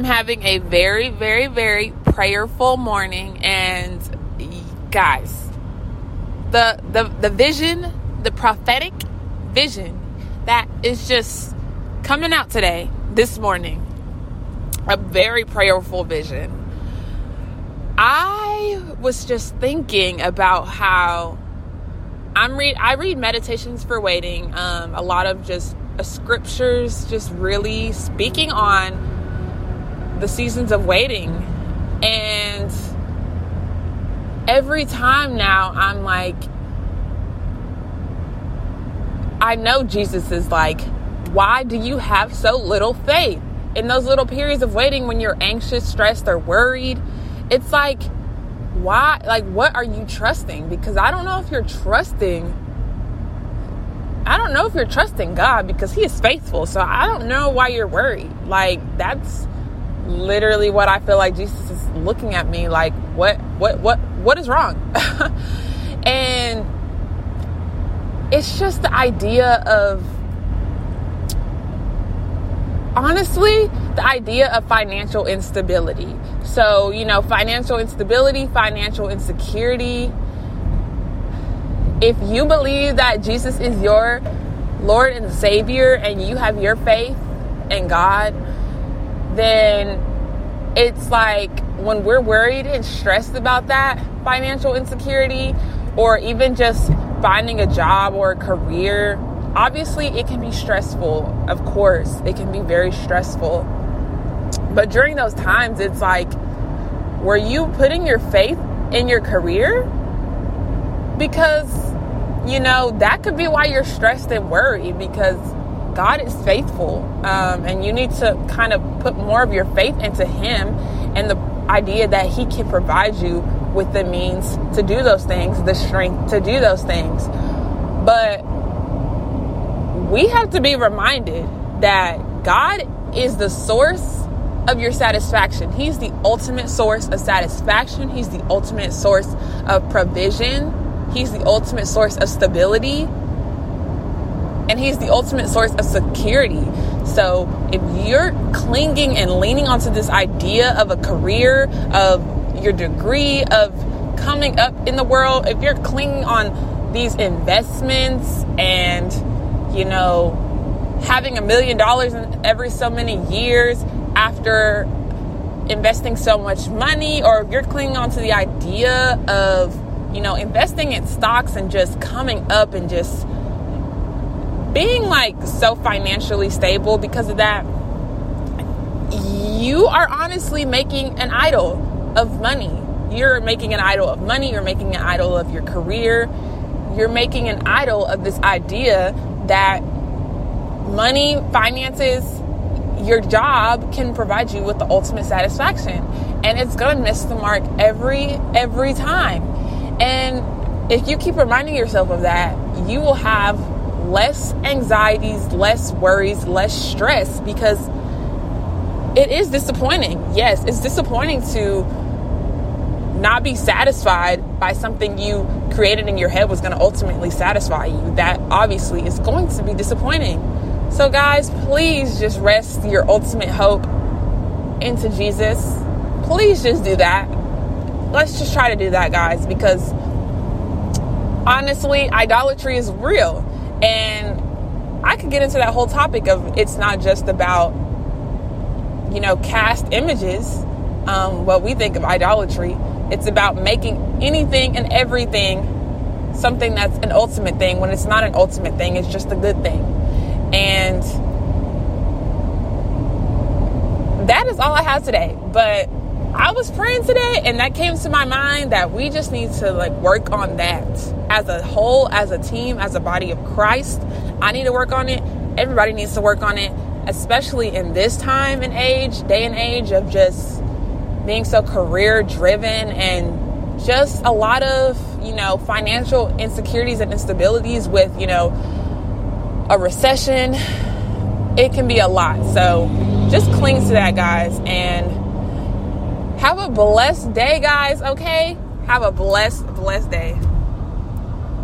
I'm having a very, very, very prayerful morning, and guys, the the the vision, the prophetic vision that is just coming out today, this morning, a very prayerful vision. I was just thinking about how I'm read I read meditations for waiting, um, a lot of just uh, scriptures, just really speaking on the seasons of waiting, and every time now I'm like, I know Jesus is like, why do you have so little faith? In those little periods of waiting when you're anxious, stressed, or worried, it's like, why? Like, what are you trusting? Because I don't know if you're trusting. I don't know if you're trusting God because He is faithful. So I don't know why you're worried. Like, that's literally what I feel like Jesus is looking at me like, what, what, what, what is wrong? and it's just the idea of honestly the idea of financial instability. So, you know, financial instability, financial insecurity. If you believe that Jesus is your Lord and Savior and you have your faith in God, then it's like when we're worried and stressed about that financial insecurity or even just finding a job or a career obviously it can be stressful of course. It can be very stressful. But during those times it's like were you putting your faith in your career? Because you know that could be why you're stressed and worried because god is faithful um, and you need to kind of put more of your faith into him and the idea that he can provide you with the means to do those things the strength to do those things but we have to be reminded that God is the source of your satisfaction. He's the ultimate source of satisfaction. He's the ultimate source of provision. He's the ultimate source of stability. And He's the ultimate source of security. So if you're clinging and leaning onto this idea of a career, of your degree, of coming up in the world, if you're clinging on these investments and you know, having a million dollars in every so many years after investing so much money, or if you're clinging on to the idea of, you know, investing in stocks and just coming up and just being like so financially stable because of that, you are honestly making an idol of money. You're making an idol of money, you're making an idol of your career, you're making an idol of this idea that money, finances, your job can provide you with the ultimate satisfaction. And it's to miss the mark every every time. And if you keep reminding yourself of that, you will have less anxieties, less worries, less stress because it is disappointing. Yes, it's disappointing to not be satisfied by something you created in your head was going to ultimately satisfy you. That obviously is going to be disappointing. So, guys, please just rest your ultimate hope into Jesus. Please just do that. Let's just try to do that, guys, because honestly, idolatry is real. And I could get into that whole topic of it's not just about, you know, cast images, um, what we think of idolatry it's about making anything and everything something that's an ultimate thing when it's not an ultimate thing, it's just a good thing. And that is all I have today. But I was praying today and that came to my mind that we just need to like work on that as a whole, as a team, as a body of Christ. I need to work on it. Everybody needs to work on it, especially in this time and age, day and age of just being so career driven and just a lot of, you know, financial insecurities and instabilities with, you know, a recession. It can be a lot. So just cling to that, guys, and have a blessed day, guys, okay? Have a blessed, blessed day.